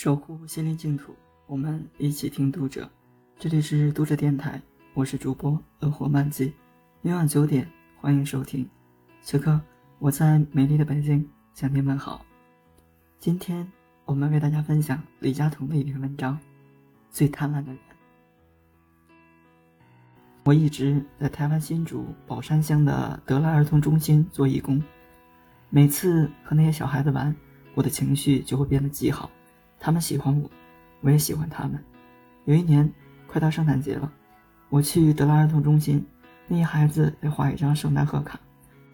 守护心灵净土，我们一起听读者。这里是读者电台，我是主播恶火漫记。每晚九点，欢迎收听。此刻我在美丽的北京向您问好。今天我们为大家分享李佳彤的一篇文章：最贪婪的人。我一直在台湾新竹宝山乡的德莱儿童中心做义工，每次和那些小孩子玩，我的情绪就会变得极好。他们喜欢我，我也喜欢他们。有一年，快到圣诞节了，我去德拉儿童中心，那些孩子在画一张圣诞贺卡，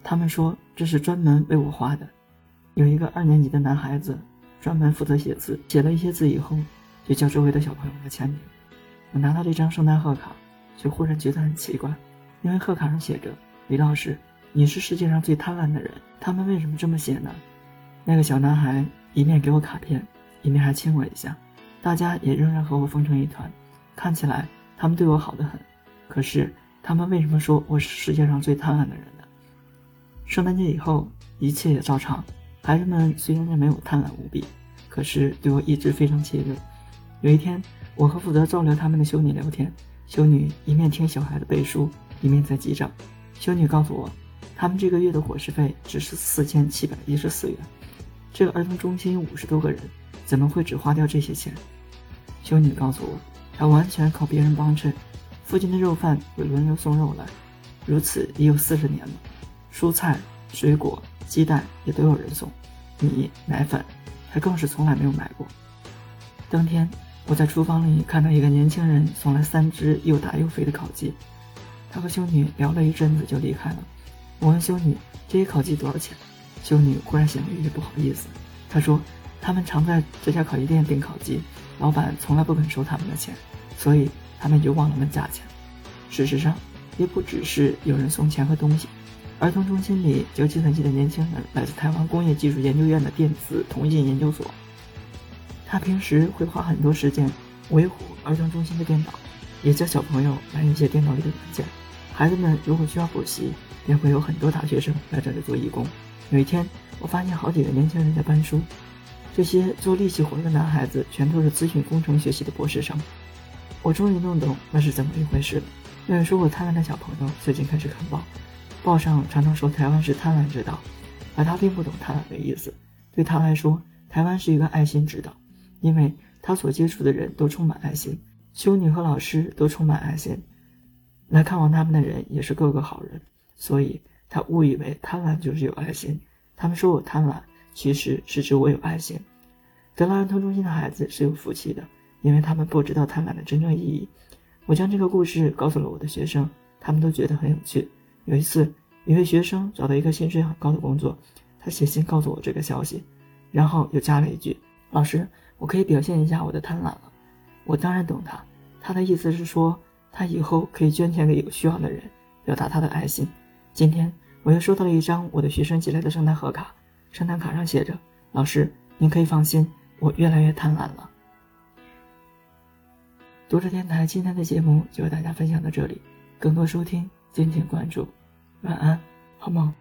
他们说这是专门为我画的。有一个二年级的男孩子，专门负责写字，写了一些字以后，就叫周围的小朋友来签名。我拿到这张圣诞贺卡，却忽然觉得很奇怪，因为贺卡上写着：“李老师，你是世界上最贪婪的人。”他们为什么这么写呢？那个小男孩一面给我卡片。一面还亲我一下，大家也仍然和我疯成一团，看起来他们对我好得很。可是他们为什么说我是世界上最贪婪的人呢？圣诞节以后，一切也照常。孩子们虽然没有贪婪无比，可是对我一直非常亲热。有一天，我和负责照料他们的修女聊天，修女一面听小孩子背书，一面在记账。修女告诉我，他们这个月的伙食费只是四千七百一十四元。这个儿童中心五十多个人。怎么会只花掉这些钱？修女告诉我，她完全靠别人帮衬。附近的肉贩会轮流送肉来，如此已有四十年了。蔬菜、水果、鸡蛋也都有人送，米、奶粉，她更是从来没有买过。当天，我在厨房里看到一个年轻人送来三只又大又肥的烤鸡，他和修女聊了一阵子就离开了。我问修女这些烤鸡多少钱，修女忽然显得有些不好意思，她说。他们常在这家烤鸡店订烤鸡，老板从来不肯收他们的钱，所以他们就忘了问价钱。事实上，也不只是有人送钱和东西。儿童中心里教计算机的年轻人来自台湾工业技术研究院的电子通信研究所，他平时会花很多时间维护儿童中心的电脑，也教小朋友玩一些电脑里的软件。孩子们如果需要补习，便会有很多大学生来这里做义工。有一天，我发现好几个年轻人在搬书。这些做力气活的男孩子全都是咨询工程学习的博士生，我终于弄懂那是怎么一回事了。那位说我贪婪的小朋友最近开始看报，报上常常说台湾是贪婪之岛，而他并不懂贪婪的意思。对他来说，台湾是一个爱心之岛，因为他所接触的人都充满爱心，修女和老师都充满爱心，来看望他们的人也是个个好人，所以他误以为贪婪就是有爱心。他们说我贪婪。其实是指我有爱心。德拉儿童中心的孩子是有福气的，因为他们不知道贪婪的真正意义。我将这个故事告诉了我的学生，他们都觉得很有趣。有一次，一位学生找到一个薪水很高的工作，他写信告诉我这个消息，然后又加了一句：“老师，我可以表现一下我的贪婪了。”我当然懂他，他的意思是说他以后可以捐钱给有需要的人，表达他的爱心。今天我又收到了一张我的学生寄来的圣诞贺卡。圣诞卡上写着：“老师，您可以放心，我越来越贪婪了。”读者电台今天的节目就和大家分享到这里，更多收听敬请关注，晚安，好梦。